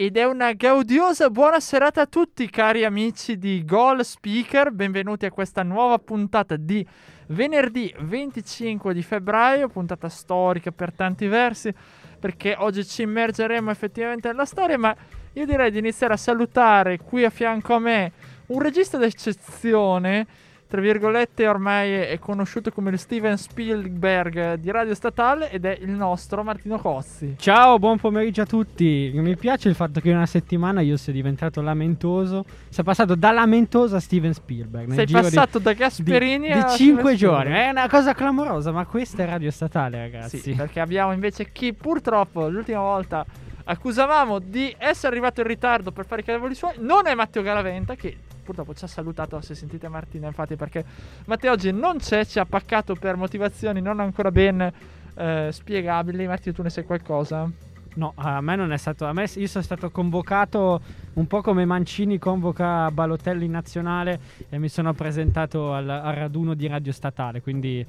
Ed è una gaudiosa buona serata a tutti cari amici di Goal Speaker, benvenuti a questa nuova puntata di venerdì 25 di febbraio, puntata storica per tanti versi, perché oggi ci immergeremo effettivamente nella storia, ma io direi di iniziare a salutare qui a fianco a me un regista d'eccezione, tra virgolette ormai è conosciuto come il Steven Spielberg di Radio Statale ed è il nostro Martino Cozzi. Ciao, buon pomeriggio a tutti. Mi piace il fatto che in una settimana io sia diventato lamentoso. Sei passato da lamentoso a Steven Spielberg. Sei passato di, da di, Gasperini di a 5 Steven giorni. Spielberg. È una cosa clamorosa, ma questa è Radio Statale, ragazzi. Sì, perché abbiamo invece chi purtroppo l'ultima volta accusavamo di essere arrivato in ritardo per fare i cavoli suoi. Non è Matteo Garaventa che purtroppo ci ha salutato, se sentite Martina, infatti perché Matteo oggi non c'è, ci ha paccato per motivazioni non ancora ben eh, spiegabili. Martino, tu ne sai qualcosa? No, a me non è stato. A me io sono stato convocato un po' come Mancini convoca Balotelli in nazionale e mi sono presentato al, al raduno di Radio Statale. Quindi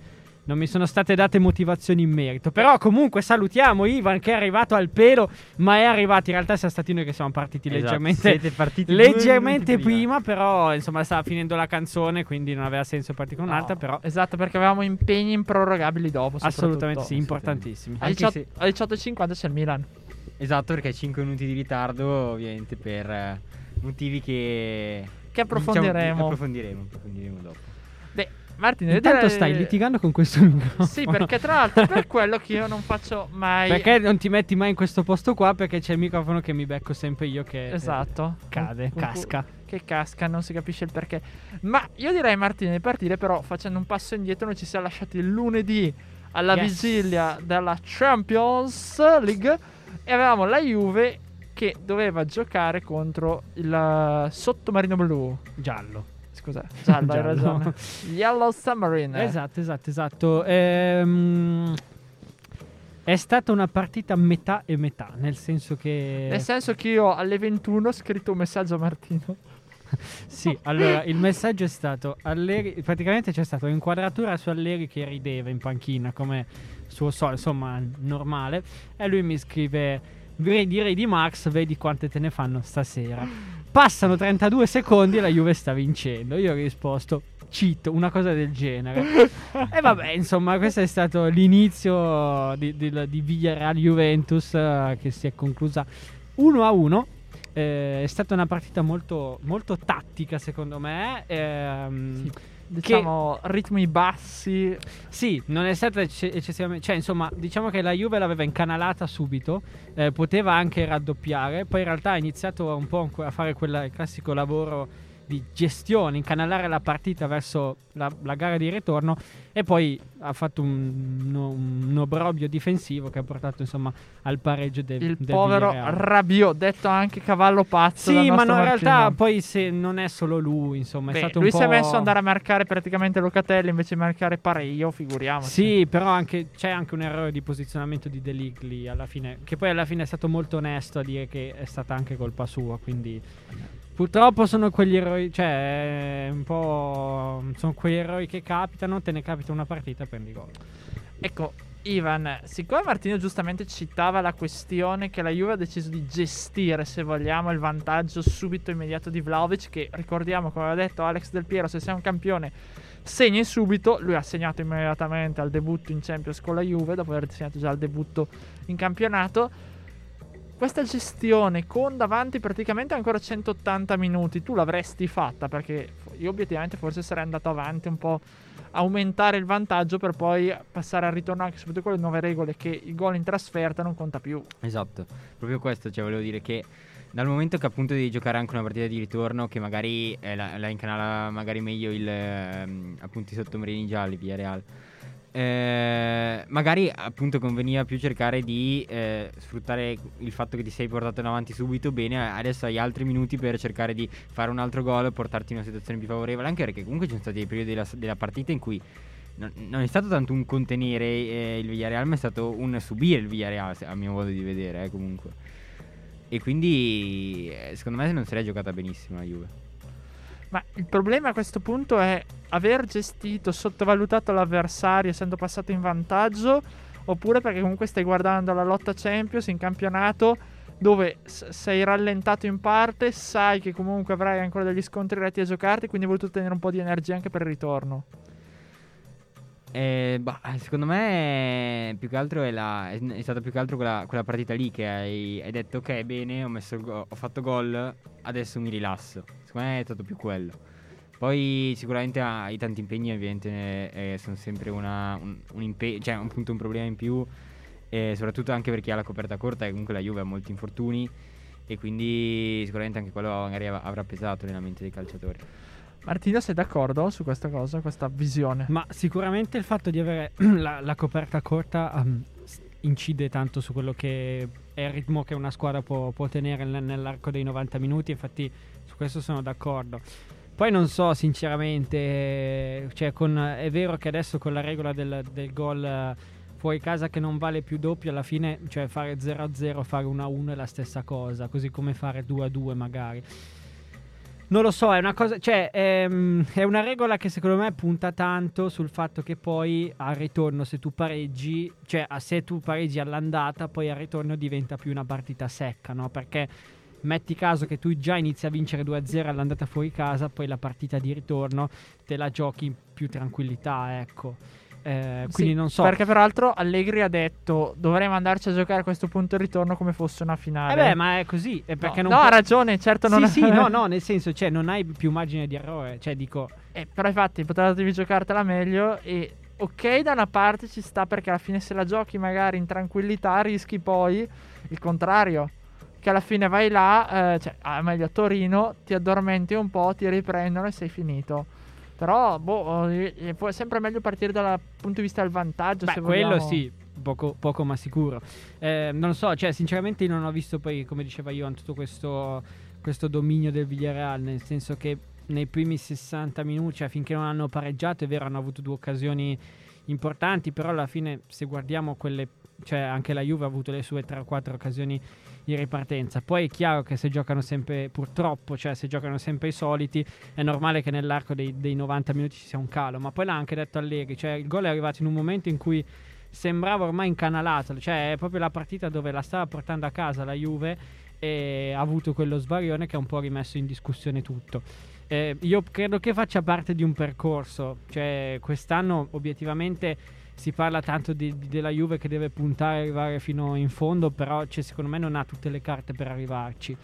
non mi sono state date motivazioni in merito. Però comunque salutiamo Ivan che è arrivato al pelo, ma è arrivato. In realtà siamo stati noi che siamo partiti Esatto, leggermente. siete partiti leggermente minuti prima, però insomma stava finendo la canzone, quindi non aveva senso partire con un'altra. No, Però Esatto, perché avevamo impegni improrogabili dopo. assolutamente sì, importantissimi. Alle Anche 18 alle 18.50 c'è il Milan. Esatto, perché 5 minuti di ritardo, ovviamente per eh, motivi che Che approfondiremo. diciamo, approfondiremo, approfondiremo dopo. Beh, Martino, Intanto direi- stai litigando con questo microfono. Sì, perché tra l'altro per quello che io non faccio mai. Perché non ti metti mai in questo posto qua? Perché c'è il microfono che mi becco sempre io che eh, Esatto. cade, Un- un- casca. Che casca, non si capisce il perché. Ma io direi, Martino, di partire, però facendo un passo indietro, noi ci siamo lasciati il lunedì alla Yes. vigilia della Champions League e avevamo la Juve che doveva giocare contro il eh, sottomarino blu. Giallo. Scusa, giallo, hai ragione. Yellow Submarine. Esatto, esatto, esatto. Ehm, è stata una partita metà e metà, nel senso che... Nel senso che io alle 21 ho scritto un messaggio a Martino. Sì, allora il messaggio è stato Alleri, praticamente c'è stata un'inquadratura su Alleri che rideva in panchina come suo solito, insomma, normale e lui mi scrive "Vedi ridi Max, vedi quante te ne fanno stasera". Passano 32 secondi e la Juve sta vincendo. Io ho risposto cheat, una cosa del genere. e vabbè, insomma, questo è stato l'inizio di, di, di Villarreal Juventus eh, che si è conclusa 1 a 1. Eh, è stata una partita molto, molto tattica, secondo me. ehm, Sì. Diciamo ritmi bassi. sì, non è stata ecce- eccessivamente. Cioè, insomma, diciamo che la Juve l'aveva incanalata subito. eh, poteva anche raddoppiare. Poi in realtà ha iniziato un po' a fare quel classico lavoro di gestione, incanalare la partita verso la, la gara di ritorno. E poi ha fatto un, uno- un obbrobrio difensivo che ha portato insomma al pareggio del, Il del povero. Rabiot, detto anche cavallo pazzo. Sì, ma no, in realtà poi se non è solo lui, insomma, è Beh, stato un lui po'... si è messo ad andare a marcare praticamente Locatelli invece di marcare Pareio, figuriamoci. Sì, però anche, c'è anche un errore di posizionamento di De Ligt lì alla fine, che poi alla fine è stato molto onesto a dire che è stata anche colpa sua, quindi purtroppo sono quegli errori, cioè un po' sono quegli errori che capitano, te ne capita una partita e prendi gol. Ecco, Ivan, siccome Martino giustamente citava la questione che la Juve ha deciso di gestire, se vogliamo, il vantaggio subito immediato di Vlaovic, che ricordiamo, come aveva detto Alex Del Piero, se sei un campione segni subito, lui ha segnato immediatamente al debutto in Champions con la Juve, dopo aver segnato già il debutto in campionato. Questa gestione con davanti praticamente ancora 180 minuti, tu l'avresti fatta perché io obiettivamente forse sarei andato avanti un po' aumentare il vantaggio per poi passare al ritorno anche soprattutto con le nuove regole che il gol in trasferta non conta più. Esatto, proprio questo, cioè volevo dire che dal momento che appunto devi giocare anche una partita di ritorno che magari eh, la, la incanala magari meglio il, ehm, appunto i sottomarini gialli, via Real. Eh, magari appunto conveniva più cercare di eh, sfruttare il fatto che ti sei portato in avanti subito bene. Adesso hai altri minuti per cercare di fare un altro gol e portarti in una situazione più favorevole. Anche perché comunque ci sono stati dei periodi della, della partita in cui non, non, è stato tanto un contenere eh, il Villarreal, ma è stato un subire il Villarreal, a mio modo di vedere, eh, comunque. E quindi eh, secondo me non se l'è giocata benissimo la Juve. Ma il problema a questo punto è aver gestito, sottovalutato l'avversario essendo passato in vantaggio, oppure perché comunque stai guardando la lotta Champions in campionato dove sei rallentato in parte, sai che comunque avrai ancora degli scontri retti a giocarti, quindi hai voluto tenere un po' di energia anche per il ritorno. Eh, bah, secondo me più che altro è, la, è, stata più che altro quella, quella partita lì che hai, hai, detto ok bene ho, messo ho fatto gol adesso mi rilasso. Secondo me è stato più quello. Poi sicuramente ah, i tanti impegni ovviamente eh, sono sempre una, un, un, impe- cioè, un, un problema in più eh, soprattutto anche per chi ha la coperta corta e comunque la Juve ha molti infortuni e quindi sicuramente anche quello magari avrà pesato nella mente dei calciatori Martino, sei d'accordo su questa cosa, questa visione? Ma sicuramente il fatto di avere la, la coperta corta um, incide tanto su quello che è il ritmo che una squadra può, può tenere nell'arco dei 90 minuti. Infatti, su questo sono d'accordo. Poi non so sinceramente, cioè con, è vero che adesso con la regola del, del gol fuori casa che non vale più doppio, alla fine cioè fare 0-0, fare 1-1 è la stessa cosa, così come fare 2-2 magari. Non lo so, è una cosa. Cioè, ehm, è, una regola che secondo me punta tanto sul fatto che poi al ritorno, se tu pareggi, cioè se tu pareggi all'andata, poi al ritorno diventa più una partita secca, no? Perché metti caso che tu già inizi a vincere 2-0 all'andata fuori casa, poi la partita di ritorno te la giochi in più tranquillità, ecco. Eh, quindi sì, non so. Perché peraltro Allegri ha detto dovremmo andarci a giocare a questo punto il ritorno come fosse una finale. Eh beh, ma è così. È perché no, non no può... ha ragione, certo non sì, sì, no, no, nel senso, cioè, non hai più margine di errore. Cioè, dico. Eh, però infatti potevi giocartela meglio e ok da una parte ci sta perché alla fine se la giochi magari in tranquillità rischi poi il contrario che alla fine vai là eh, cioè ah, meglio a Torino ti addormenti un po' ti riprendono e sei finito però, boh, è sempre meglio partire dal punto di vista del vantaggio. Beh, se quello sì, poco, poco ma sicuro. Eh, non lo so, cioè, sinceramente io non ho visto poi, come diceva Ivan, tutto questo, questo dominio del Villarreal, nel senso che nei primi 60 minuti, cioè finché non hanno pareggiato, è vero, hanno avuto due occasioni importanti, però alla fine se guardiamo quelle, cioè anche la Juve ha avuto le sue 3 o 4 occasioni di ripartenza. Poi è chiaro che se giocano sempre, purtroppo, cioè se giocano sempre i soliti, è normale che nell'arco dei, dei 90 minuti ci sia un calo. Ma poi l'ha anche detto Allegri, cioè il gol è arrivato in un momento in cui sembrava ormai incanalato, cioè è proprio la partita dove la stava portando a casa la Juve e ha avuto quello svarione che ha un po' rimesso in discussione tutto. Eh, io credo che faccia parte di un percorso, cioè quest'anno obiettivamente si parla tanto di, di, della Juve che deve puntare e arrivare fino in fondo, però cioè, secondo me non ha tutte le carte per arrivarci.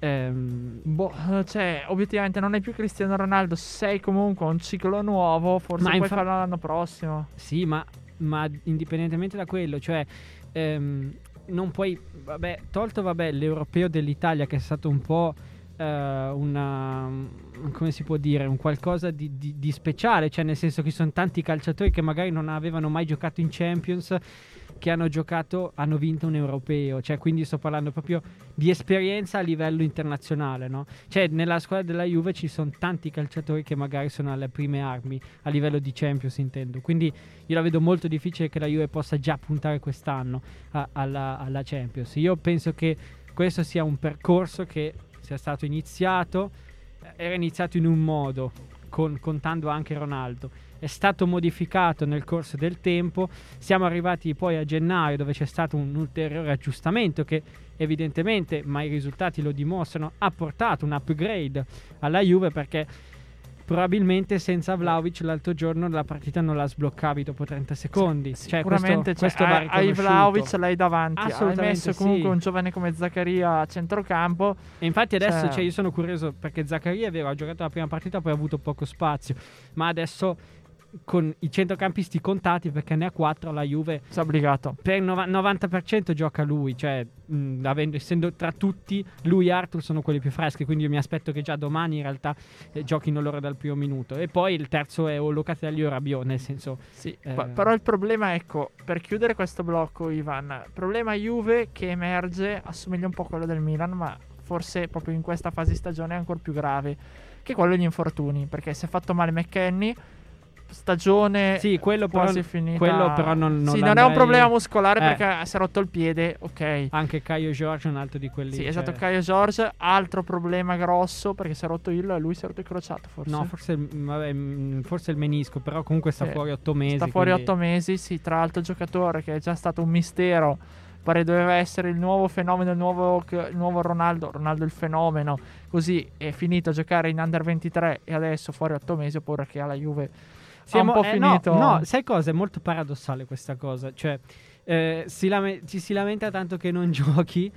Ehm, boh, cioè, obiettivamente non è più Cristiano Ronaldo, sei comunque un ciclo nuovo, forse ma puoi infa- farlo l'anno prossimo. Sì, ma, ma indipendentemente da quello, cioè... Ehm, non puoi, vabbè, tolto vabbè, l'europeo dell'Italia che è stato un po' uh, una, come si può dire, un qualcosa di, di, di, speciale, cioè nel senso che ci sono tanti calciatori che magari non avevano mai giocato in Champions che hanno giocato, hanno vinto un europeo, cioè quindi sto parlando proprio di esperienza a livello internazionale, no? Cioè nella squadra della Juve ci sono tanti calciatori che magari sono alle prime armi a livello di Champions intendo, quindi io la vedo molto difficile che la Juve possa già puntare quest'anno a, alla, alla Champions. Io penso che questo sia un percorso che sia stato iniziato, eh, era iniziato in un modo, con, contando anche Ronaldo. È stato modificato nel corso del tempo. Siamo arrivati poi a gennaio, dove c'è stato un ulteriore aggiustamento che evidentemente, ma i risultati lo dimostrano, ha portato un upgrade alla Juve perché probabilmente senza Vlaovic l'altro giorno la partita non la sbloccavi dopo 30 secondi. Sì, cioè, sicuramente questo, cioè, questo hai Vlaovic lei davanti, hai messo comunque sì. un giovane come Zaccaria a centrocampo. E infatti adesso cioè... Cioè, io sono curioso perché Zaccaria è vero, ha giocato la prima partita, poi ha avuto poco spazio, ma adesso con i centrocampisti contati perché ne ha 4 la Juve obbligato. per il nova- 90% gioca lui, cioè mh, avendo- essendo tra tutti lui e Arthur sono quelli più freschi, quindi io mi aspetto che già domani in realtà eh, giochino loro dal primo minuto. E poi il terzo è o Locatelli o Rabiot, nel senso Sì, Eh. però il problema, ecco, per chiudere questo blocco, Ivan, problema Juve che emerge, assomiglia un po' a quello del Milan, ma forse proprio in questa fase di stagione è ancora più grave, che è quello degli infortuni, perché si è fatto male McKenny, stagione sì, quello però, quasi finita. quello però non, non sì, non è un problema muscolare Eh. perché si è rotto il piede, ok. Anche Caio Giorgio è un altro di quelli. Sì, cioè- esatto, Caio George, altro problema grosso perché si è rotto il, lui si è rotto il crociato forse. No, forse, il- vabbè, mh, forse il menisco, però comunque sta Sì. fuori otto mesi. Sta fuori quindi- otto mesi, sì, tra l'altro giocatore che è già stato un mistero. Pare doveva essere il nuovo fenomeno, il nuovo, il nuovo Ronaldo, Ronaldo il fenomeno. Così è finito a giocare in under 23 e adesso fuori otto mesi, oppure che alla Juve ha un Siamo- po' eh, no, finito. No, sai cosa? È molto paradossale questa cosa. Cioè, eh, si lame- ci si lamenta tanto che non giochi.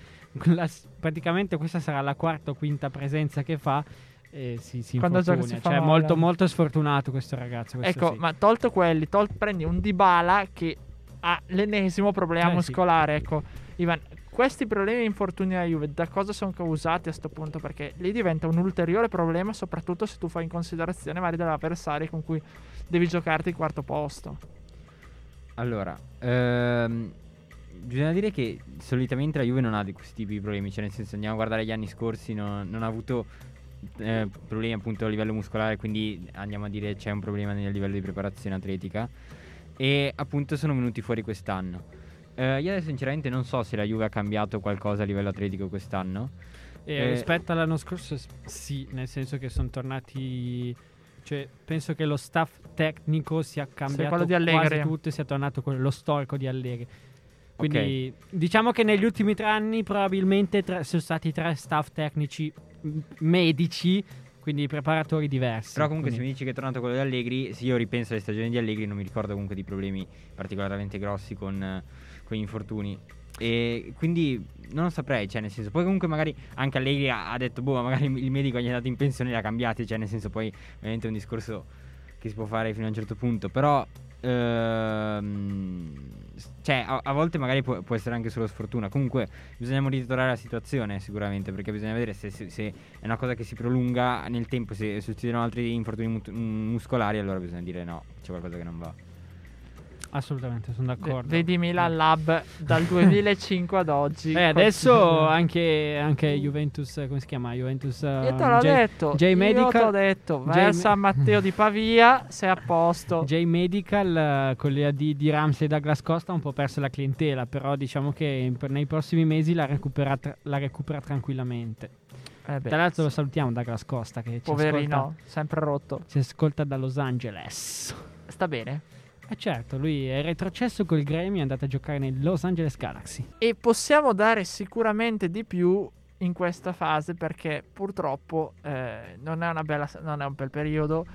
La- praticamente questa sarà la quarta o quinta presenza che fa. E si, si Quando gioca si fa Cioè, molto, molto sfortunato questo ragazzo. questo Ecco, sì. ma tolto quelli, tol- prendi un Dybala che ha l'ennesimo problema Eh, sì. muscolare. Ecco, Ivan, questi problemi di infortuni alla Juve da cosa sono causati a questo punto? Perché lì diventa un ulteriore problema, soprattutto se tu fai in considerazione magari dell'avversario con cui devi giocarti il quarto posto. Allora, ehm, bisogna dire che solitamente la Juve non ha di questi tipi di problemi, cioè nel senso andiamo a guardare gli anni scorsi, non, non ha avuto eh, problemi appunto a livello muscolare, quindi andiamo a dire c'è un problema nel livello di preparazione atletica e appunto sono venuti fuori quest'anno. Eh, io adesso sinceramente non so se la Juve ha cambiato qualcosa a livello atletico quest'anno. E eh, rispetto all'anno scorso, sì, nel senso che sono tornati. Cioè, penso che lo staff tecnico sia cambiato quasi tutto e sia tornato quello- lo storico di Allegri. Quindi diciamo che negli ultimi tre anni probabilmente tre- sono stati tre staff tecnici medici, quindi preparatori diversi. Però comunque se Quindi- mi dici che è tornato quello di Allegri, se io ripenso alle stagioni di Allegri non mi ricordo comunque di problemi particolarmente grossi con, eh, con gli infortuni. E quindi non lo saprei, cioè nel senso, poi comunque magari anche Allegri ha, detto, boh, ma magari il medico gli è andato in pensione e li ha cambiati, cioè nel senso poi ovviamente è un discorso che si può fare fino a un certo punto, però ehm, cioè a, a volte magari può, può essere anche solo sfortuna, comunque bisogna monitorare la situazione sicuramente, perché bisogna vedere se, se- se è una cosa che si prolunga nel tempo, se succedono altri infortuni muscolari, allora bisogna dire no, c'è qualcosa che non va. Assolutamente, sono V- d'accordo. Vedi Milan Lab dal 2005 ad oggi. Eh, adesso anche, anche Juventus, come si chiama? Juventus. Io uh, te l'ho J- detto. J Io te Medical- l'ho detto. Vai J a San Matteo di Pavia, sei a posto. J Medical eh, con l'idea di, di Ramsey e Douglas Costa ha un po' perso la clientela, però diciamo che nei prossimi mesi la recupera, tra- la recupera tranquillamente. Eh Tra l'altro lo salutiamo Douglas Costa che ci ascolta, poverino, sempre rotto. ci ascolta da Los Angeles. Sta bene. Eh certo, lui è retrocesso col Grammy e è andato a giocare nei Los Angeles Galaxy. E possiamo dare sicuramente di più in questa fase perché purtroppo eh, non, è bella, non è un bel periodo.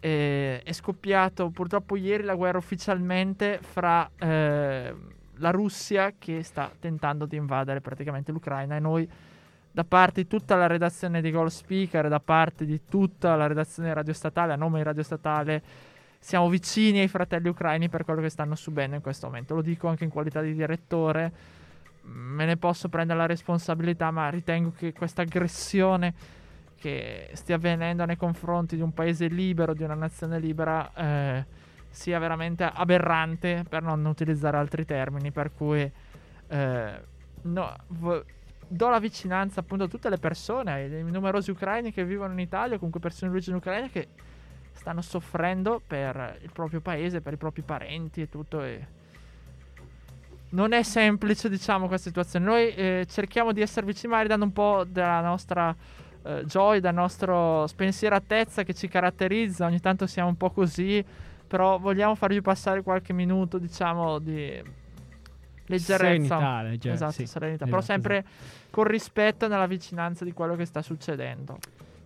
Eh, è scoppiato purtroppo ieri la guerra ufficialmente fra eh, la Russia che sta tentando di invadere praticamente l'Ucraina e noi da parte di tutta la redazione di Goal Speaker, da parte di tutta la redazione di Radio Statale, a nome di Radio Statale, siamo vicini ai fratelli ucraini per quello che stanno subendo in questo momento. Lo dico anche in qualità di direttore, me ne posso prendere la responsabilità, ma ritengo che questa aggressione che stia avvenendo nei confronti di un paese libero, di una nazione libera, eh, sia veramente aberrante, per non utilizzare altri termini, per cui eh, no, vo- do la vicinanza appunto a tutte le persone, ai numerosi ucraini che vivono in Italia, comunque persone di origine ucraina che stanno soffrendo per il proprio paese, per i propri parenti e tutto. E non è semplice, diciamo, questa situazione. Noi eh, cerchiamo di essere vicini, magari dando un po' della nostra eh, gioia, della nostra spensieratezza che ci caratterizza. Ogni tanto siamo un po' così, però vogliamo farvi passare qualche minuto, diciamo, di leggerezza. Serenità, legge- Esatto, sì. serenità. Esatto, però sempre con rispetto nella vicinanza di quello che sta succedendo.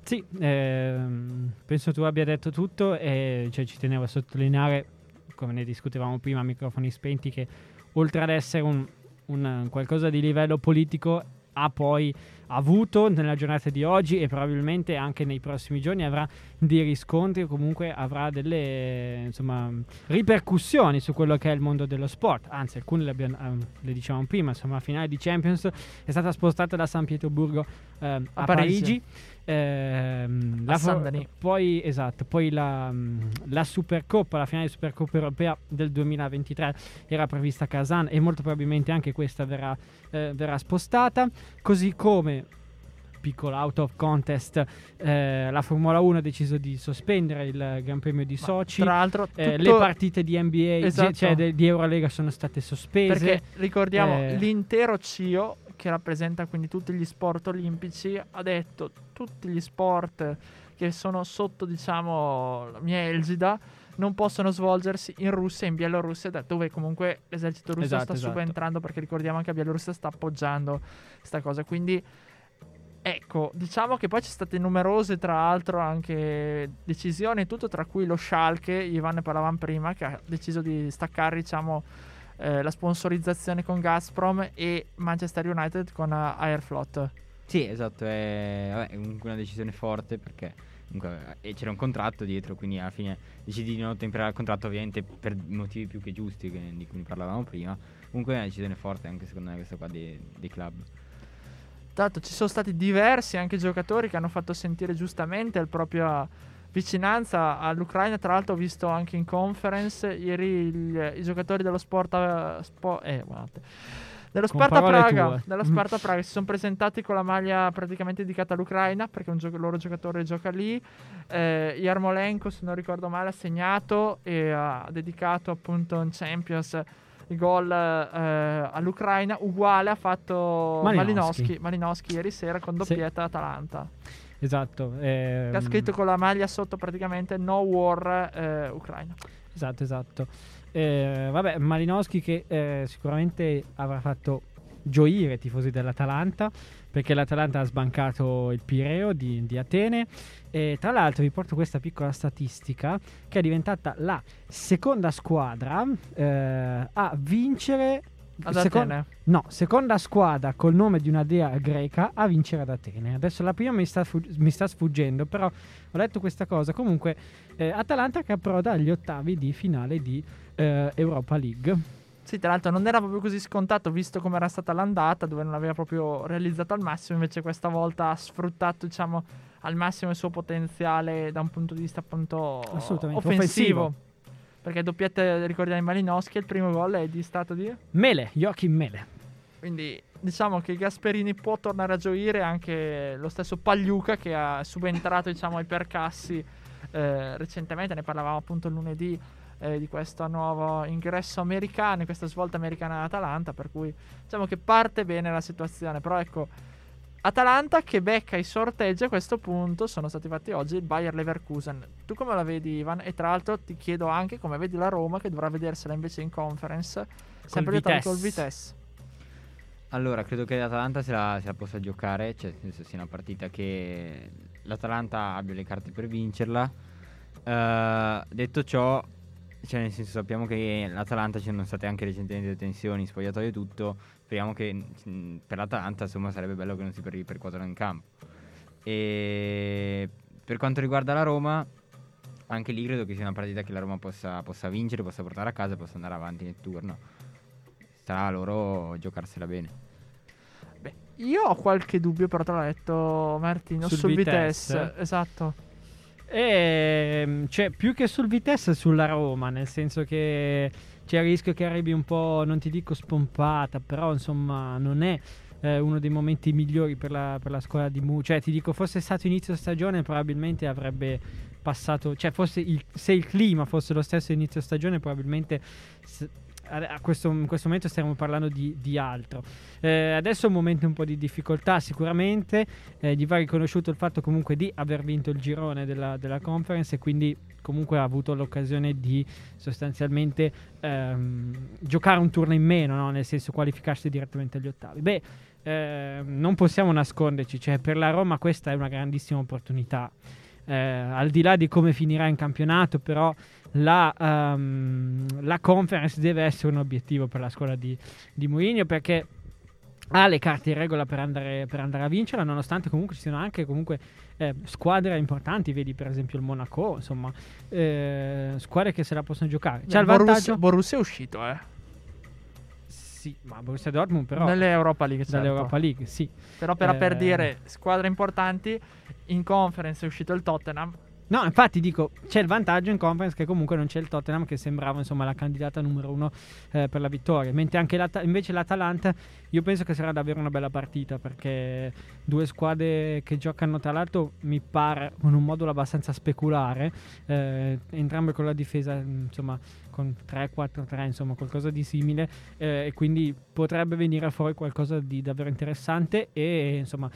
Sì, ehm, penso tu abbia detto tutto e cioè, ci tenevo a sottolineare, come ne discutevamo prima a microfoni spenti, che oltre ad essere un, un qualcosa di livello politico ha poi avuto nella giornata di oggi e probabilmente anche nei prossimi giorni avrà dei riscontri o comunque avrà delle insomma, ripercussioni su quello che è il mondo dello sport. Anzi, alcune le, abbiamo, eh, le dicevamo prima, insomma, la finale di Champions è stata spostata da San Pietroburgo eh, a, A Parigi. Parigi. A la fo- Saint-Denis. poi esatto, poi la, mm, la Supercoppa, la finale di Supercoppa europea del 2023 era prevista a Kazan e molto probabilmente anche questa verrà, eh, verrà spostata, così come piccolo out of contest eh, la Formula 1 ha deciso di sospendere il Gran Premio di Sochi. Tra l'altro, Eh, le partite di NBA, Esatto. cioè de- di Eurolega sono state sospese. Perché ricordiamo Eh, l'intero CIO, che rappresenta quindi tutti gli sport olimpici, ha detto tutti gli sport che sono sotto, diciamo, la mia elgida non possono svolgersi in Russia e in Bielorussia, dove comunque l'esercito russo Esatto, sta esatto. subentrando, perché ricordiamo che la Bielorussia sta appoggiando questa cosa. Quindi, ecco, diciamo che poi ci sono state numerose, tra l'altro, anche decisioni e tutto, tra cui lo Schalke, Ivan ne parlavamo prima, che ha deciso di staccare, diciamo, eh, la sponsorizzazione con Gazprom e Manchester United con eh, Airflot. Sì, esatto, è, vabbè, una decisione forte perché comunque eh, c'era un contratto dietro, quindi alla fine decidi di non ottemperare al contratto ovviamente per motivi più che giusti che- di cui parlavamo prima. Comunque è una decisione forte anche secondo me questa qua dei, dei club. L'altro ci sono stati diversi anche giocatori che hanno fatto sentire giustamente la propria vicinanza all'Ucraina. Tra l'altro ho visto anche in conference ieri il- i giocatori dello Sporta, Spo- eh, guardate, dello Sparta Praga, Mm. Sparta Praga si sono presentati con la maglia praticamente dedicata all'Ucraina perché un gio- loro giocatore gioca lì. Eh, Yarmolenko, se non ricordo male, ha segnato e ha dedicato appunto in Champions il gol eh, all'Ucraina. Uguale ha fatto Malinowski. Malinowski, Malinowski ieri sera con Sì. doppietta Atalanta. Esatto. ehm, Che ha scritto con la maglia sotto praticamente No War eh, Ucraina. Esatto, esatto. Eh, vabbè, Malinowski che eh, sicuramente avrà fatto gioire i tifosi dell'Atalanta perché l'Atalanta ha sbancato il Pireo di, di Atene e tra l'altro vi porto questa piccola statistica che è diventata la seconda squadra eh, a vincere Ad secon- Atene. No, seconda squadra col nome di una dea greca a vincere ad Atene. Adesso la prima mi sta, fu- mi sta sfuggendo, però ho letto questa cosa. Comunque, eh, Atalanta che approda agli ottavi di finale di eh, Europa League. Sì, tra l'altro non era proprio così scontato visto come era stata l'andata, dove non aveva proprio realizzato al massimo, invece questa volta ha sfruttato, diciamo, al massimo il suo potenziale da un punto di vista appunto offensivo. offensivo. Perché doppiette, ricordiamo di Malinowski, il primo gol è di stato di... Mele, Joachim Mele. Quindi diciamo che Gasperini può tornare a gioire anche lo stesso Pagliuca che ha subentrato diciamo ai percassi eh, recentemente, ne parlavamo appunto lunedì eh, di questo nuovo ingresso americano, in questa svolta americana all'Atalanta, per cui diciamo che parte bene la situazione, però ecco Atalanta che becca i sorteggi a questo punto sono stati fatti oggi il Bayer Leverkusen. Tu come la vedi Ivan? E tra l'altro ti chiedo anche come vedi la Roma che dovrà vedersela invece in conference, sempre Vitesse. col Vitesse. Allora, credo che l'Atalanta se la, se la possa giocare, cioè nel senso sia una partita che l'Atalanta abbia le carte per vincerla. Eh, detto ciò, cioè nel senso sappiamo che l'Atalanta ci sono state anche recentemente tensioni, spogliatoio e tutto. Speriamo che mh, per l'Atalanta insomma sarebbe bello che non si per- ripercuotano in campo. E per quanto riguarda la Roma, anche lì credo che sia una partita che la Roma possa, possa vincere, possa portare a casa, possa andare avanti nel turno. Sarà a loro giocarsela bene. Beh, io ho qualche dubbio, però te l'ha detto Martino, sul, Sul Vitesse. Vitesse? Esatto. E, cioè, più che sul Vitesse, sulla Roma, nel senso che c'è il rischio che arrivi un po', non ti dico spompata, però insomma non è eh, uno dei momenti migliori per la, per la squadra di Mu. Cioè, ti dico, fosse stato inizio stagione, probabilmente avrebbe passato, cioè, fosse il- se il clima fosse lo stesso inizio stagione, probabilmente s- a a questo, in questo momento stiamo parlando di, di altro. Eh, adesso è un momento un po' di difficoltà sicuramente, eh, gli va riconosciuto il fatto comunque di aver vinto il girone della, della conference e quindi comunque ha avuto l'occasione di sostanzialmente ehm, giocare un turno in meno, no? nel senso qualificarsi direttamente agli ottavi. Beh, ehm, non possiamo nasconderci, cioè per la Roma questa è una grandissima opportunità. Eh, al di là di come finirà in campionato, però la, ehm, la conference deve essere un obiettivo per la scuola di, di Mourinho perché ha le carte in regola per andare, per andare a vincerla, nonostante comunque ci siano anche comunque, eh, squadre importanti, vedi per esempio il Monaco, insomma, eh, squadre che se la possono giocare. C'è il Borussia, vantaggio... Borussia è uscito, eh. Sì, ma Borussia Dortmund però... Nell'Europa League, certo. Dall'Europa League, sì. Però per, per Eh, dire squadre importanti, in conference è uscito il Tottenham. No, infatti dico, c'è il vantaggio in conference che comunque non c'è il Tottenham che sembrava insomma la candidata numero uno eh, per la vittoria, mentre anche l'Ata- invece l'Atalanta io penso che sarà davvero una bella partita perché due squadre che giocano tra l'altro mi pare con un modulo abbastanza speculare, eh, entrambe con la difesa insomma con 3-4-3 insomma qualcosa di simile eh, e quindi potrebbe venire fuori qualcosa di davvero interessante e insomma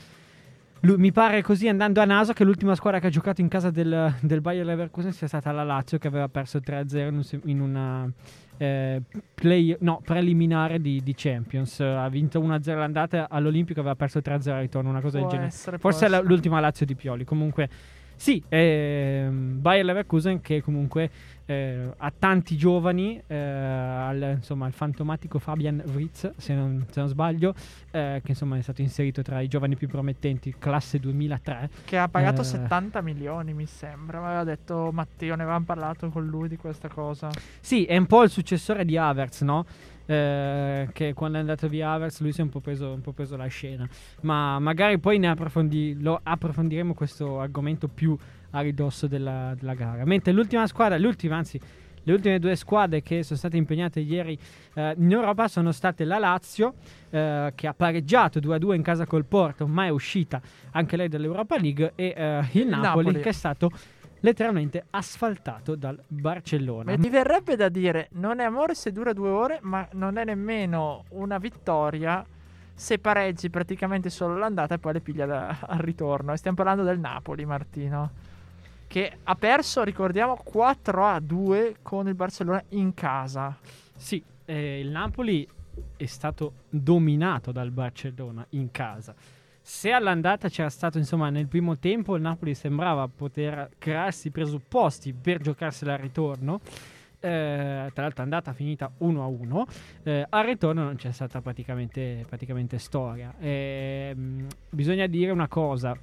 lui- mi pare così andando a naso che l'ultima squadra che ha giocato in casa del, del Bayer Leverkusen sia stata la Lazio che aveva perso 3-0 in, una eh, play, no, preliminare di, di Champions. Ha vinto 1-0 l'andata all'Olimpico aveva perso 3-0 al ritorno, una cosa Può del genere. essere, Forse è la- l'ultima Lazio di Pioli. Comunque, sì, ehm, Bayer Leverkusen che comunque eh, ha tanti giovani, eh, al, insomma, il fantomatico Fabian Writz, se non, se non sbaglio, eh, che insomma è stato inserito tra i giovani più promettenti, classe 2003. Che ha pagato Eh. 70 milioni, mi sembra. Mi aveva detto Matteo, ne avevamo parlato con lui di questa cosa. Sì, è un po' il successore di Havertz, no? Eh, che quando è andato via Havertz lui si è un po' preso, un po' preso la scena. Ma magari poi ne approfondi- lo approfondiremo questo argomento più a ridosso della, della gara. Mentre l'ultima squadra, l'ultima, anzi, le ultime due squadre che sono state impegnate ieri eh, in Europa sono state la Lazio, eh, che ha pareggiato 2-2 in casa col Porto, ma è uscita anche lei dall'Europa League, e eh, il, Napoli, Napoli. che è stato letteralmente asfaltato dal Barcellona. Mi verrebbe da dire, non è amore se dura due ore, ma non è nemmeno una vittoria se pareggi praticamente solo l'andata e poi le piglia da- al ritorno. E stiamo parlando del Napoli, Martino. Che ha perso, ricordiamo, 4 a 2 con il Barcellona in casa. Sì, eh, il Napoli è stato dominato dal Barcellona in casa. Se all'andata c'era stato, insomma, nel primo tempo il Napoli sembrava poter crearsi i presupposti per giocarsela al ritorno. eh, tra l'altro andata finita 1 a 1 eh, al ritorno non c'è stata praticamente, praticamente storia Ehm, bisogna dire una cosa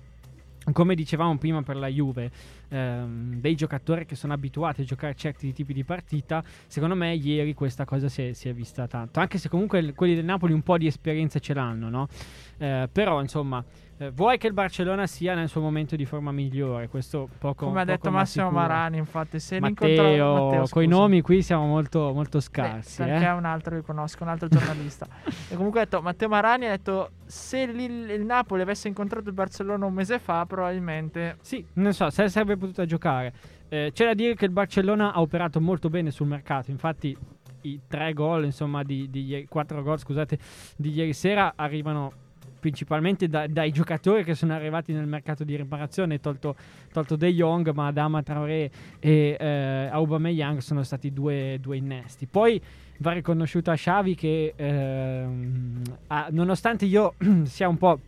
come dicevamo prima per la Juve, ehm, dei giocatori che sono abituati a giocare certi tipi di partita, secondo me ieri questa cosa si è, si è vista tanto. Anche se comunque quelli del Napoli un po' di esperienza ce l'hanno, no? Eh, però insomma, eh, vuoi che il Barcellona sia nel suo momento di forma migliore, questo poco Come ha poco detto ma Massimo. Marani, infatti. Se Matteo, Matteo, con i nomi qui siamo molto, molto scarsi. perché è eh. un altro che conosco, un altro giornalista. e comunque ha detto, Matteo Marani ha detto, se il, il Napoli avesse incontrato il Barcellona un mese fa, probabilmente... Sì, non so, se sarebbe potuta giocare. Eh, c'è da dire che il Barcellona ha operato molto bene sul mercato, infatti i tre gol, insomma, di, di ieri- quattro gol, scusate, di ieri sera arrivano principalmente da- dai giocatori che sono arrivati nel mercato di riparazione, tolto, tolto De Jong, ma Adama Traoré e eh, Aubameyang sono stati due, due innesti. Poi va riconosciuto a Xavi che ehm, ha- nonostante io sia un po'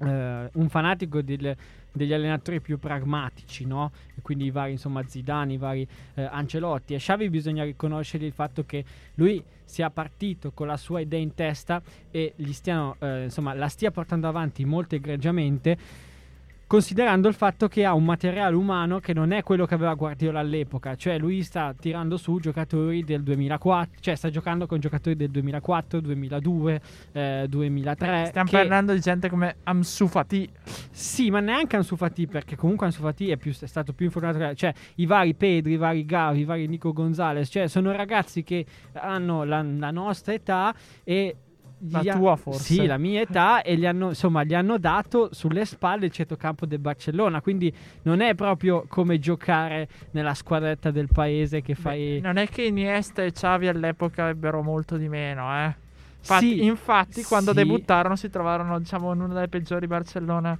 eh, un fanatico del- degli allenatori più pragmatici, no? E quindi i vari, insomma, Zidane, i vari eh, Ancelotti. E Xavi bisogna riconoscere il fatto che lui sia partito con la sua idea in testa e gli stiano, eh, insomma, la stia portando avanti molto egregiamente. Considerando il fatto che ha un materiale umano che non è quello che aveva Guardiola all'epoca, cioè lui sta tirando su giocatori del 2004, cioè sta giocando con giocatori del 2004, 2002, eh, 2003. Stiamo che- parlando di gente come Amsu Fati. sì, ma neanche Ansu Fati, perché comunque Ansu Fati è, più- è stato più informato. che- Cioè, i vari Pedri, i vari Gavi, i vari Nico Gonzalez, cioè sono ragazzi che hanno la, la nostra età e... La tua, forse. Sì, la mia età e gli hanno, insomma, gli hanno dato sulle spalle il centrocampo del Barcellona, quindi non è proprio come giocare nella squadretta del paese che fai... Beh, non è che Iniesta e Xavi all'epoca ebbero molto di meno, eh. Infatti, Sì, infatti quando sì. debuttarono si trovarono, diciamo, in una delle peggiori Barcellona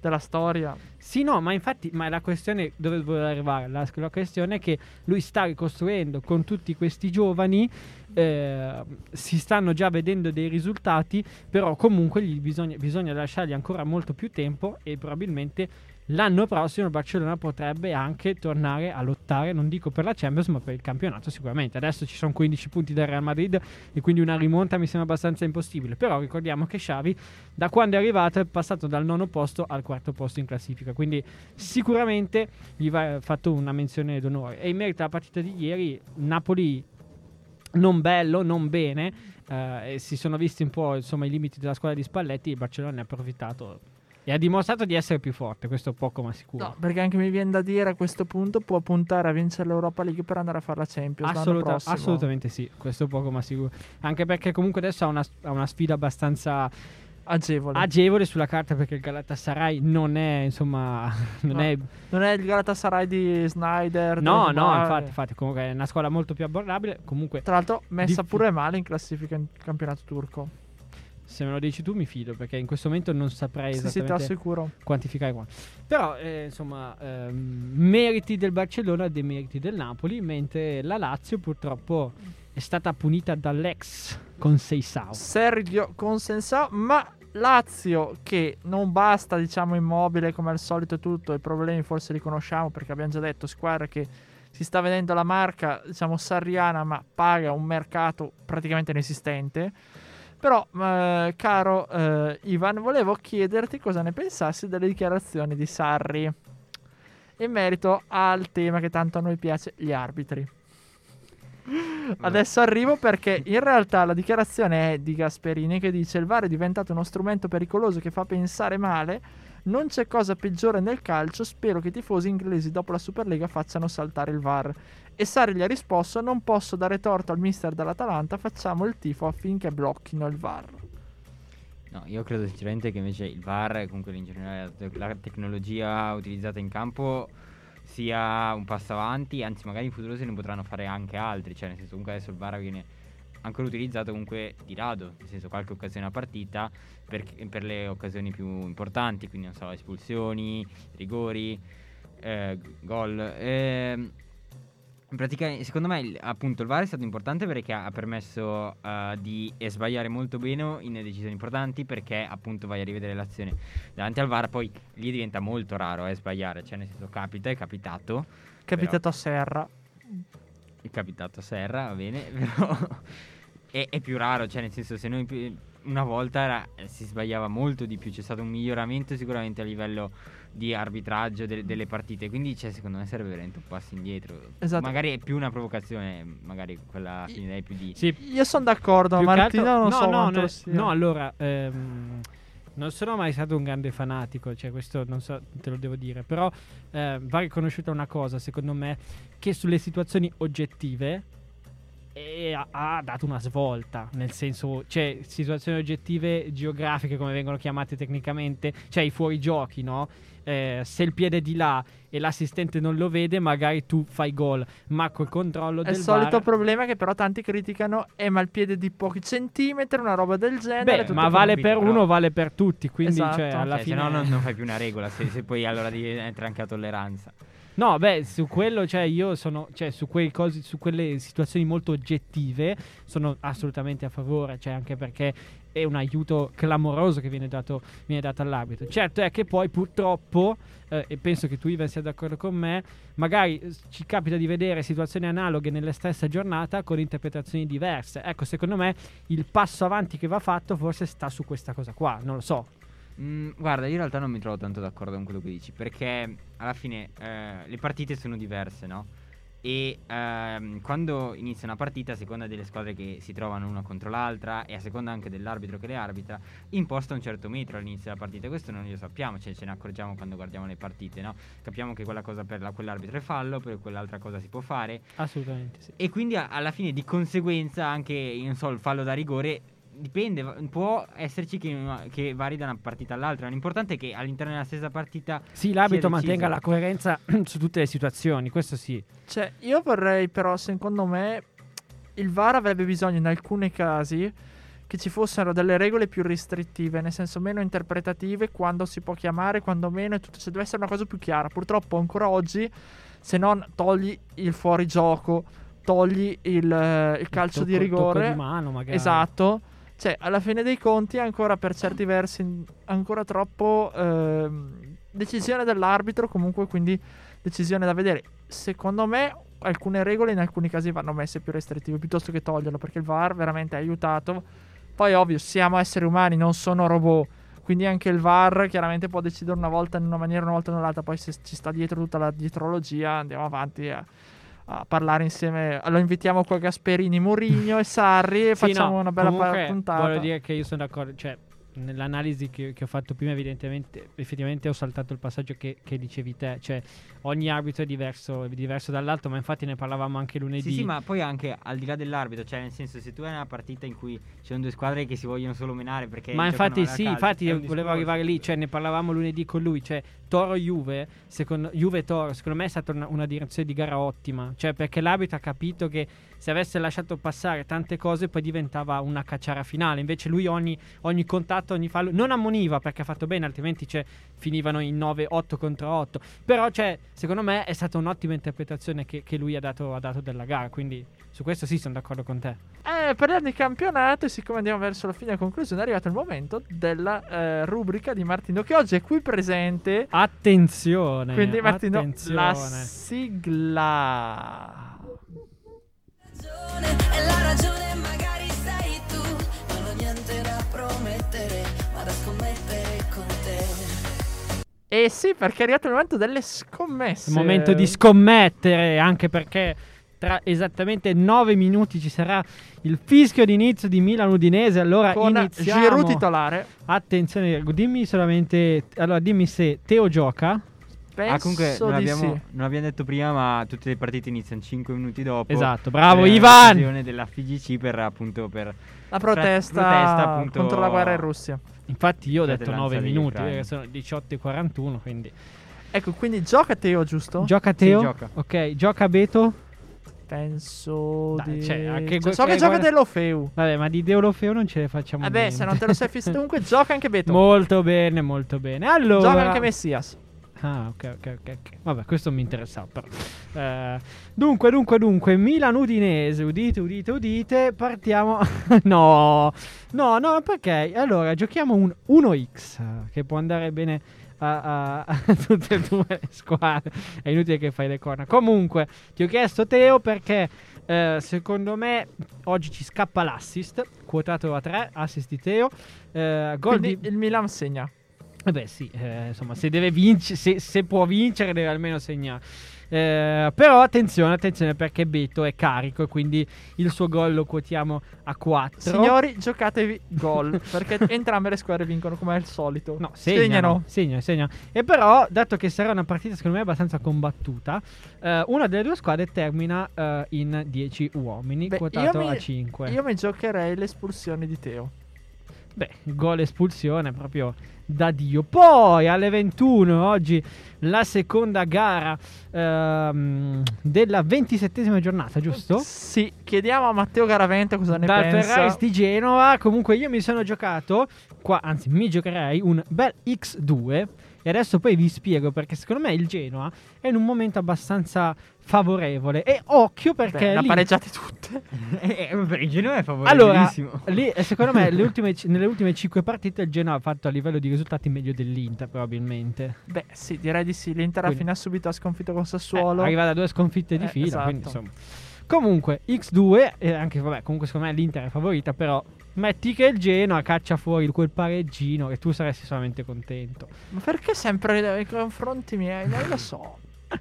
della storia. Sì, no, ma infatti, ma la questione dove volevo arrivare? La, la questione è che lui sta ricostruendo con tutti questi giovani, eh, si stanno già vedendo dei risultati, però comunque bisogna, bisogna lasciargli ancora molto più tempo e probabilmente l'anno prossimo il Barcellona potrebbe anche tornare a lottare, non dico per la Champions, ma per il campionato sicuramente. Adesso ci sono 15 punti del Real Madrid e quindi una rimonta mi sembra abbastanza impossibile. Però ricordiamo che Xavi da quando è arrivato è passato dal nono posto al quarto posto in classifica, quindi sicuramente gli va fatto una menzione d'onore. E in merito alla partita di ieri, Napoli non bello, non bene, eh, si sono visti un po' insomma, i limiti della squadra di Spalletti, il Barcellona ne ha approfittato e ha dimostrato di essere più forte, questo poco ma sicuro. No, perché anche mi viene da dire a questo punto può puntare a vincere l'Europa League per andare a fare la Champions Assoluta- assolutamente sì, questo poco ma sicuro. Anche perché comunque adesso ha una, ha una sfida abbastanza agevole. agevole sulla carta perché il Galatasaray non è, insomma, non No. è... non è il Galatasaray di Snyder. No, no, infatti, infatti, comunque è una squadra molto più abbordabile. Comunque, Tra l'altro messa Dif- pure male in classifica in campionato turco. Se me lo dici tu mi fido perché in questo momento non saprei Sì, sì, esattamente assicuro. quantificare quanto. Però, eh, insomma, ehm, meriti del Barcellona demeriti del Napoli, mentre la Lazio purtroppo è stata punita dall'ex con Seisao. Sergio Consensao, ma Lazio che non basta, diciamo, immobile come al solito tutto, i problemi forse li conosciamo perché abbiamo già detto, squadra che si sta vedendo la marca, diciamo, sarriana, ma paga un mercato praticamente inesistente. Però, eh, caro eh, Ivan, volevo chiederti cosa ne pensassi delle dichiarazioni di Sarri in merito al tema che tanto a noi piace, gli arbitri. Adesso arrivo perché in realtà la dichiarazione è di Gasperini che dice il VAR è diventato uno strumento pericoloso che fa pensare male, non c'è cosa peggiore nel calcio, spero che i tifosi inglesi dopo la Superlega facciano saltare il VAR. E Sarri gli ha risposto non posso dare torto al mister dell'Atalanta, facciamo il tifo affinché blocchino il VAR. No, io credo sinceramente che invece il VAR comunque in generale la tecnologia utilizzata in campo sia un passo avanti, anzi magari in futuro se ne potranno fare anche altri, cioè nel senso comunque adesso il VAR viene ancora utilizzato comunque di rado, nel senso qualche occasione a partita per, per le occasioni più importanti, quindi non so, espulsioni, rigori, eh, gol. Ehm, in pratica, secondo me, il- appunto, il VAR è stato importante perché ha permesso eh, di eh, sbagliare molto bene in decisioni importanti perché appunto vai a rivedere l'azione davanti al VAR, poi lì diventa molto raro eh, sbagliare, cioè nel senso capita, è capitato, Capitato a Serra. È capitato a Serra, va bene, però è, è più raro, cioè nel senso se noi una volta era- si sbagliava molto di più, c'è stato un miglioramento sicuramente a livello di arbitraggio de- delle partite, quindi cioè, secondo me serve veramente un passo indietro. Esatto. Magari è più una provocazione, magari quella finirei più di... Sì, Io sono d'accordo, Martino altro- non no, so no, no, no, allora, ehm, non sono mai stato un grande fanatico, cioè questo non so, te lo devo dire, però eh, va riconosciuta una cosa, secondo me, che sulle situazioni oggettive eh, ha, ha dato una svolta, nel senso, cioè situazioni oggettive geografiche come vengono chiamate tecnicamente, cioè i fuorigiochi, no? Eh, se il piede è di là e l'assistente non lo vede, magari tu fai gol, ma col controllo È del il solito VAR- problema che però tanti criticano è ma il piede di pochi centimetri, una roba del genere. Beh, tutto ma vale per però- uno, vale per tutti. Quindi, Esatto. cioè, alla Cioè, fine. se no non, non fai più una regola, se, se poi allora devi entra anche la tolleranza. No, beh, su quello, cioè, io sono. Cioè, su, cosi, su quelle situazioni molto oggettive, sono assolutamente a favore. Cioè, anche perché è un aiuto clamoroso che viene dato, viene dato all'arbitro. Certo è che poi, purtroppo, eh, e penso che tu, Ivan, sia d'accordo con me, magari eh, ci capita di vedere situazioni analoghe nella stessa giornata con interpretazioni diverse. Ecco, secondo me il passo avanti che va fatto forse sta su questa cosa qua. Non lo so. Mm, guarda, io in realtà non mi trovo tanto d'accordo con quello che dici, perché alla fine eh, le partite sono diverse, no? E ehm, quando inizia una partita, a seconda delle squadre che si trovano una contro l'altra e a seconda anche dell'arbitro che le arbitra, imposta un certo metro all'inizio della partita. Questo non lo sappiamo, cioè ce ne accorgiamo quando guardiamo le partite, no? Capiamo che quella cosa per la- quell'arbitro è fallo, per quell'altra cosa si può fare. Assolutamente sì. E quindi a- alla fine di conseguenza anche, non so, il fallo da rigore dipende, può esserci che, che vari da una partita all'altra. L'importante è che all'interno della stessa partita Sì, deciso. mantenga la coerenza su tutte le situazioni, questo sì. Cioè, io vorrei però, secondo me, il VAR avrebbe bisogno in alcuni casi che ci fossero delle regole più restrittive, nel senso meno interpretative, quando si può chiamare, quando meno, e tutto, cioè deve essere una cosa più chiara. Purtroppo ancora oggi, se non togli il fuorigioco, togli il, eh, il calcio Tocco- di tocco rigore, di mano, magari. esatto, cioè alla fine dei conti ancora per certi versi ancora troppo ehm, decisione dell'arbitro, comunque, quindi decisione da vedere. Secondo me, alcune regole in alcuni casi vanno messe più restrittive piuttosto che toglierlo, perché il VAR veramente ha aiutato. Poi, ovvio, siamo esseri umani, non sono robot. Quindi anche il VAR chiaramente può decidere una volta in una maniera, una volta in un'altra. Poi se ci sta dietro tutta la dietrologia, andiamo avanti a, a parlare insieme. Lo invitiamo qua Gasperini, Mourinho e Sarri e Sì, facciamo no, una bella comunque puntata. Voglio dire che io sono d'accordo, cioè nell'analisi che, che ho fatto prima evidentemente effettivamente ho saltato il passaggio che, che dicevi te, cioè ogni arbitro è diverso, è diverso dall'altro, ma infatti ne parlavamo anche lunedì. Sì, sì, ma poi anche al di là dell'arbitro, cioè nel senso se tu hai una partita in cui ci sono due squadre che si vogliono solo menare perché Ma infatti sì, calcio, infatti volevo discorso. arrivare lì, cioè ne parlavamo lunedì con lui, cioè Toro Juve, secondo Juve Toro, secondo me è stata una, una direzione di gara ottima, cioè perché l'arbitro ha capito che se avesse lasciato passare tante cose poi diventava una cacciara finale, invece lui ogni, ogni contatto, ogni fallo non ammoniva perché ha fatto bene, altrimenti cioè, finivano in 9 8 contro 8, però cioè, secondo me è stata un'ottima interpretazione che, che lui ha dato, ha dato della gara, quindi su questo sì sono d'accordo con te. Eh, parliamo di campionato e siccome andiamo verso la fine e conclusione è arrivato il momento della eh, rubrica di Martino che oggi è qui presente. Attenzione! Quindi Martino, attenzione. la sigla. Eh sì, perché è arrivato il momento delle scommesse. Il momento di scommettere, anche perché tra esattamente 9 minuti ci sarà il fischio d'inizio di Milan Udinese. Allora con iniziamo. Giroud titolare. Attenzione, dimmi solamente. Allora, dimmi se Teo gioca. Penso Ah, comunque non di abbiamo, sì. non abbiamo detto prima, ma tutte le partite iniziano 5 minuti dopo. Esatto, bravo per Ivan! l'occasione della FIGC per appunto per La protesta, protesta, appunto, contro la guerra in Russia. Infatti, io ho Cioè, detto dell'alza 9 degli minuti, perché sono 18 e 41. Quindi Ecco, quindi gioca Teo, giusto? gioca Teo. gioca. Ok, gioca Beto. Penso Dai, di... cioè, anche Cioè, so che che gioca guarda- dell'Ofeu. Vabbè, ma di Deolofeo non ce le facciamo Vabbè, niente. se non te lo sei fissato. Comunque gioca anche Beto. Molto bene, molto bene. Allora, Gioca anche Messias. Ah, ok, ok, ok. Vabbè, questo mi interessava però. Eh, dunque, dunque, dunque, Milan Udinese, udite, udite, udite, partiamo... no, no, no, perché? Allora, giochiamo un 1x, che può andare bene a, a- a tutte e due le squadre. È inutile che fai le corna. Comunque, ti ho chiesto Teo perché... eh, secondo me oggi ci scappa l'assist, quotato a 3, assist di Teo. Eh, gol Quindi di... il Milan segna. Eh beh sì, eh, insomma, se deve vincere, se, se può vincere deve almeno segnare. Eh, però attenzione, attenzione perché Beto è carico e quindi il suo gol lo quotiamo a 4. Signori, giocatevi gol. perché entrambe le squadre vincono come al solito. No, segnano, segnano, segnano. E però, dato che sarà una partita secondo me abbastanza combattuta, eh, una delle due squadre termina eh, in 10 uomini, Beh, quotato mi- a 5. Io mi giocherei l'espulsione di Teo. Beh, gol espulsione proprio da Dio. Poi alle 21 oggi la seconda gara ehm, della 27esima giornata, giusto? Sì, chiediamo a Matteo Garavento cosa ne Dal pensa. Ferraris di Genova. Comunque io mi sono giocato, qua, anzi mi giocherei un bel X2 e adesso poi vi spiego perché secondo me il Genoa è in un momento abbastanza favorevole e occhio perché Beh, lì- pareggiate tutte. Eh, eh, per il Genoa è allora, favorevolissimo. lì, eh, secondo me le ultime nelle ultime 5 partite il Genoa ha fatto a livello di risultati meglio dell'Inter probabilmente. Beh, sì, direi di sì. L'Inter alla fine ha subito ha sconfitto con Eh, Sassuolo. arriva da due sconfitte di Eh, fila, esatto. quindi insomma. Comunque X2 e anche vabbè, comunque secondo me l'Inter è favorita, però metti che il Genoa caccia fuori quel pareggino e tu saresti solamente contento. Ma perché sempre nei confronti miei? Non lo so.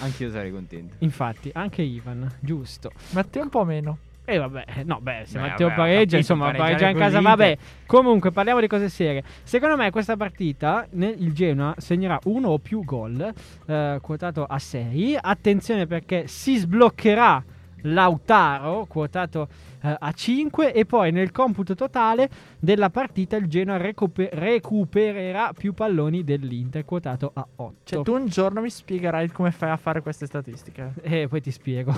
Anch'io sarei contento. Infatti, anche Ivan, giusto. Matteo un po' meno. E vabbè, no, beh, se Beh, Matteo vabbè, pareggia, capito, insomma, pareggia in casa, vabbè. Comunque, parliamo di cose serie. Secondo me questa partita ne- il Genoa segnerà uno o più gol, eh, quotato a 6. Attenzione perché si sbloccherà Lautaro, quotato eh, a 5 e poi nel computo totale della partita il Genoa recupe- recupererà più palloni dell'Inter, quotato a 8. Cioè, tu un giorno mi spiegherai come fai a fare queste statistiche. E poi ti spiego.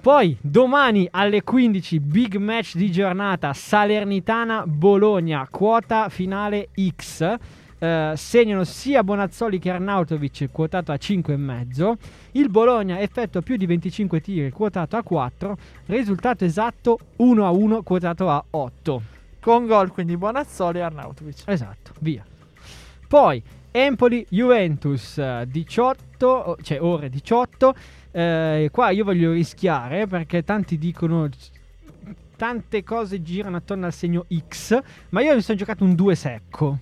Poi domani alle 15 big match di giornata Salernitana-Bologna, quota finale X. Eh, segnano sia Bonazzoli che Arnautovic quotato a 5,5. Il Bologna effettua più di 25 tiri quotato a 4. Risultato esatto 1-1 quotato a 8. Con gol quindi Bonazzoli e Arnautovic. Esatto, via. Poi Empoli Juventus eh, 18, o- cioè ore 18. Eh, qua io voglio rischiare perché tanti dicono tante cose girano attorno al segno X, ma io mi sono giocato un 2 secco.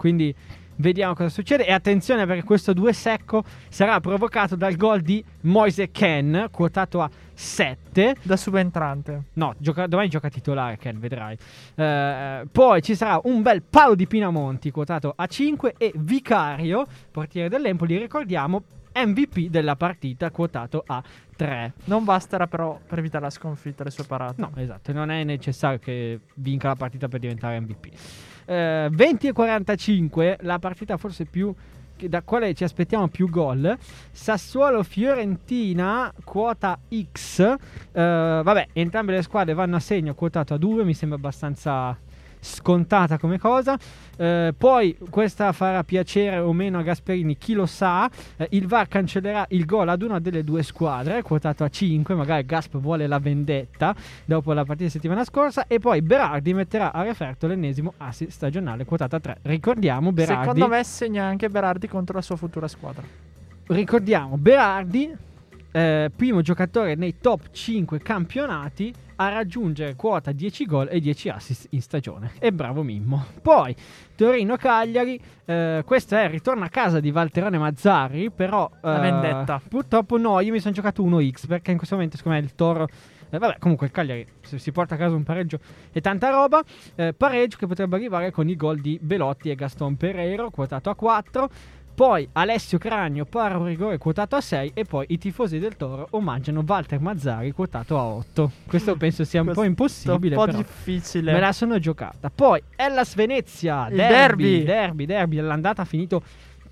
Quindi vediamo cosa succede e attenzione perché questo 2 secco sarà provocato dal gol di Moise Ken, quotato a 7. Da subentrante. No, gioca- domani gioca titolare Ken, vedrai. Eh, poi ci sarà un bel palo di Pinamonti quotato a 5 e Vicario, portiere dell'Empoli, ricordiamo MVP della partita quotato a 3. Non basterà però per evitare la sconfitta le sue parate. No, esatto, non è necessario che vinca la partita per diventare MVP. Eh, 20 e 45, la partita forse più da quale ci aspettiamo più gol. Sassuolo Fiorentina quota X. Eh, vabbè, entrambe le squadre vanno a segno quotato a 2, mi sembra abbastanza scontata come cosa. Eh, poi questa farà piacere o meno a Gasperini, chi lo sa. Eh, il VAR cancellerà il gol ad una delle due squadre, quotato a 5, magari Gasp vuole la vendetta dopo la partita settimana scorsa e poi Berardi metterà a referto l'ennesimo assist stagionale quotato a 3. Ricordiamo Berardi Secondo me segna anche Berardi contro la sua futura squadra. ricordiamo Berardi, eh, primo giocatore nei top 5 campionati a raggiungere quota 10 gol e 10 assist in stagione. E bravo Mimmo. Poi Torino-Cagliari, eh, questo è il ritorno a casa di Valterone Mazzarri, però... La eh, vendetta. Purtroppo no, io mi sono giocato 1x perché in questo momento secondo me il Toro... eh, vabbè, comunque il Cagliari se si porta a casa un pareggio e tanta roba. Eh, pareggio che potrebbe arrivare con i gol di Belotti e Gaston Pereiro, quotato a 4. Poi Alessio Cragno para un rigore quotato a 6 e poi i tifosi del Toro omaggiano Walter Mazzari quotato a 8. Questo penso sia un po' impossibile. Un po' difficile. Me la sono giocata. Poi Hellas Venezia, derby, derby. derby, derby. L'andata ha finito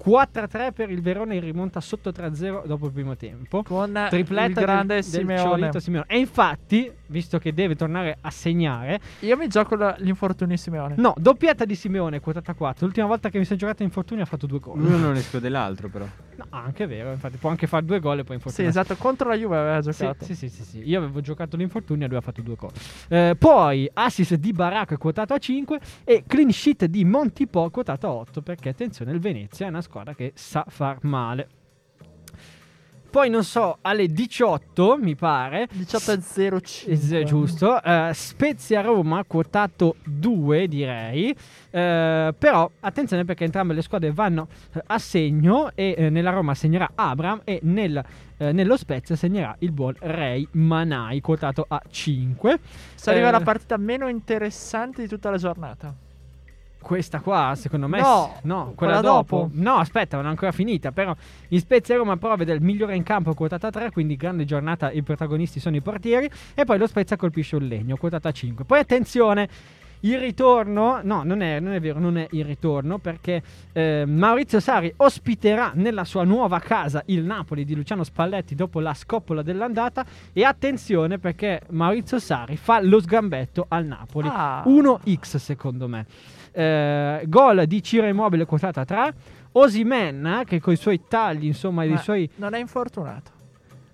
4-3 per il Verona in rimonta sotto 3-0 dopo il primo tempo. Con Tripletta il grande del, del Simeone. Ciolito Simeone. E infatti, visto che deve tornare a segnare, Io mi gioco la- l'infortunio di Simeone. no, doppietta di Simeone quotata a 4. L'ultima volta che mi sono giocato infortunio ha fatto due gol. Uno non esclude l'altro, però. No, anche vero, infatti può anche fare due gol e poi Sì, infortunio. esatto, contro la Juve aveva Sì, giocato. sì, sì, sì, sì. Io avevo giocato l'infortunio e lui ha fatto due gol. Eh, poi assist di Baracca quotato a 5 e clean sheet di Montipò quotato a 8 perché attenzione il Venezia è una squadra che sa far male. Poi non so, alle 18 mi pare 18 a 0 è giusto. eh, Spezia Roma quotato 2, direi. Eh, però attenzione perché entrambe le squadre vanno eh, a segno e eh, nella Roma segnerà Abram e nel, eh, nello Spezia segnerà il buon Ray Manai quotato a 5. Si arriva Eh, la partita meno interessante di tutta la giornata. Questa qua, secondo me, No, s- no quella quella, dopo. dopo. No, aspetta, non è ancora finita. Però in Spezia Roma però vede il migliore in campo quotata 3, quindi grande giornata. I protagonisti sono i portieri. E poi lo Spezia colpisce un legno, quotata 5. Poi attenzione. Il ritorno, no, non è, non è vero, non è il ritorno perché eh, Maurizio Sari ospiterà nella sua nuova casa il Napoli di Luciano Spalletti dopo la scoppola dell'andata. E attenzione perché Maurizio Sari fa lo sgambetto al Napoli. Ah. 1x secondo me. Eh, gol di Ciro Immobile quotata 3. Osimen che con i suoi tagli, insomma, i suoi Non è infortunato.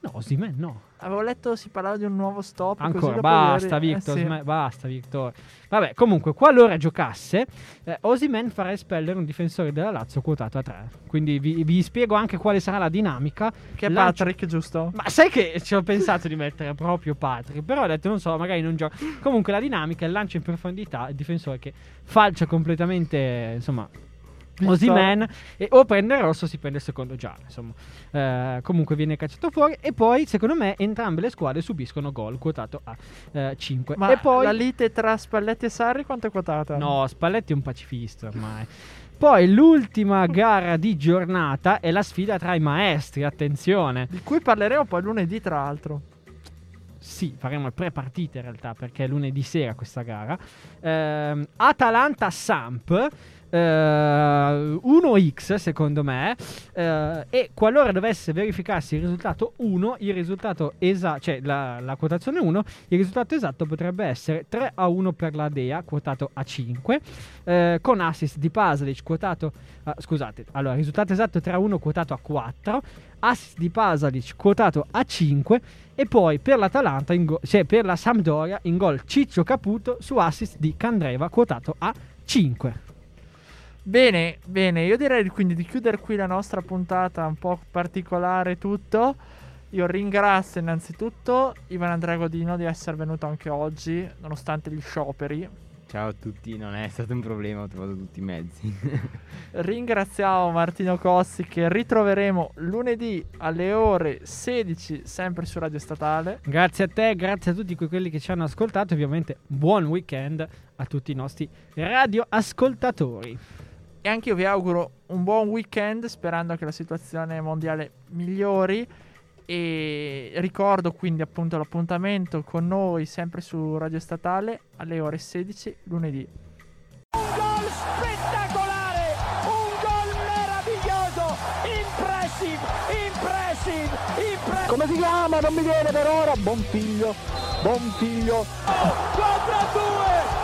No, Osimen no. Avevo letto si parlava di un nuovo stop. Ancora, basta ieri- eh, Victor, sì. Osimhen, basta Victor. Vabbè, comunque, qualora giocasse, eh, Osimen farà espellere un difensore della Lazio quotato a 3. Quindi vi, vi spiego anche quale sarà la dinamica. Che è Lancio- Patrick, giusto? Ma sai che ci ho pensato di mettere proprio Patrick, però ho detto non so, magari non gioca. Comunque la dinamica è il lancio in profondità, il difensore che falcia completamente, insomma. Osimen e o prende il rosso o si prende il secondo giallo, insomma. Eh, comunque viene cacciato fuori e poi secondo me entrambe le squadre subiscono gol quotato a 5. Ma e poi la lite tra Spalletti e Sarri quanto è quotata? No, Spalletti è un pacifista ormai. Poi l'ultima gara di giornata è la sfida tra i maestri, attenzione. Di cui parleremo poi lunedì, tra l'altro. Sì, faremo le pre-partite in realtà perché è lunedì sera questa gara. Ehm, Atalanta-Samp. Eh, 1x secondo me eh, e qualora dovesse verificarsi il risultato 1 il risultato esatto cioè la, la quotazione 1 il risultato esatto potrebbe essere 3 a 1 per la Dea quotato a 5 eh, con assist di Pasalic quotato ah, scusate allora risultato esatto 3 a 1 quotato a 4 assist di Pasalic quotato a 5 e poi per l'Atalanta, go- cioè per la Sampdoria, in gol Ciccio Caputo su assist di Candreva quotato a 5. Bene, bene, io direi quindi di chiudere qui la nostra puntata un po' particolare tutto. Io ringrazio innanzitutto Ivan Andrea Godino di essere venuto anche oggi, nonostante gli scioperi. Ciao a tutti, non è stato un problema, ho trovato tutti i mezzi. Ringraziamo Martino Cossi che ritroveremo lunedì alle ore 16 sempre su Radio Statale. Grazie a te, grazie a tutti que- quelli che ci hanno ascoltato. e Ovviamente, buon weekend a tutti i nostri radioascoltatori. E anche io vi auguro un buon weekend sperando che la situazione mondiale migliori. E ricordo quindi appunto l'appuntamento con noi sempre su Radio Statale alle ore 16 lunedì. Un gol spettacolare, un gol meraviglioso, impressive, impressive, impressive. Come si chiama? Non mi viene per ora. Buon figlio, buon figlio. 4 a 2,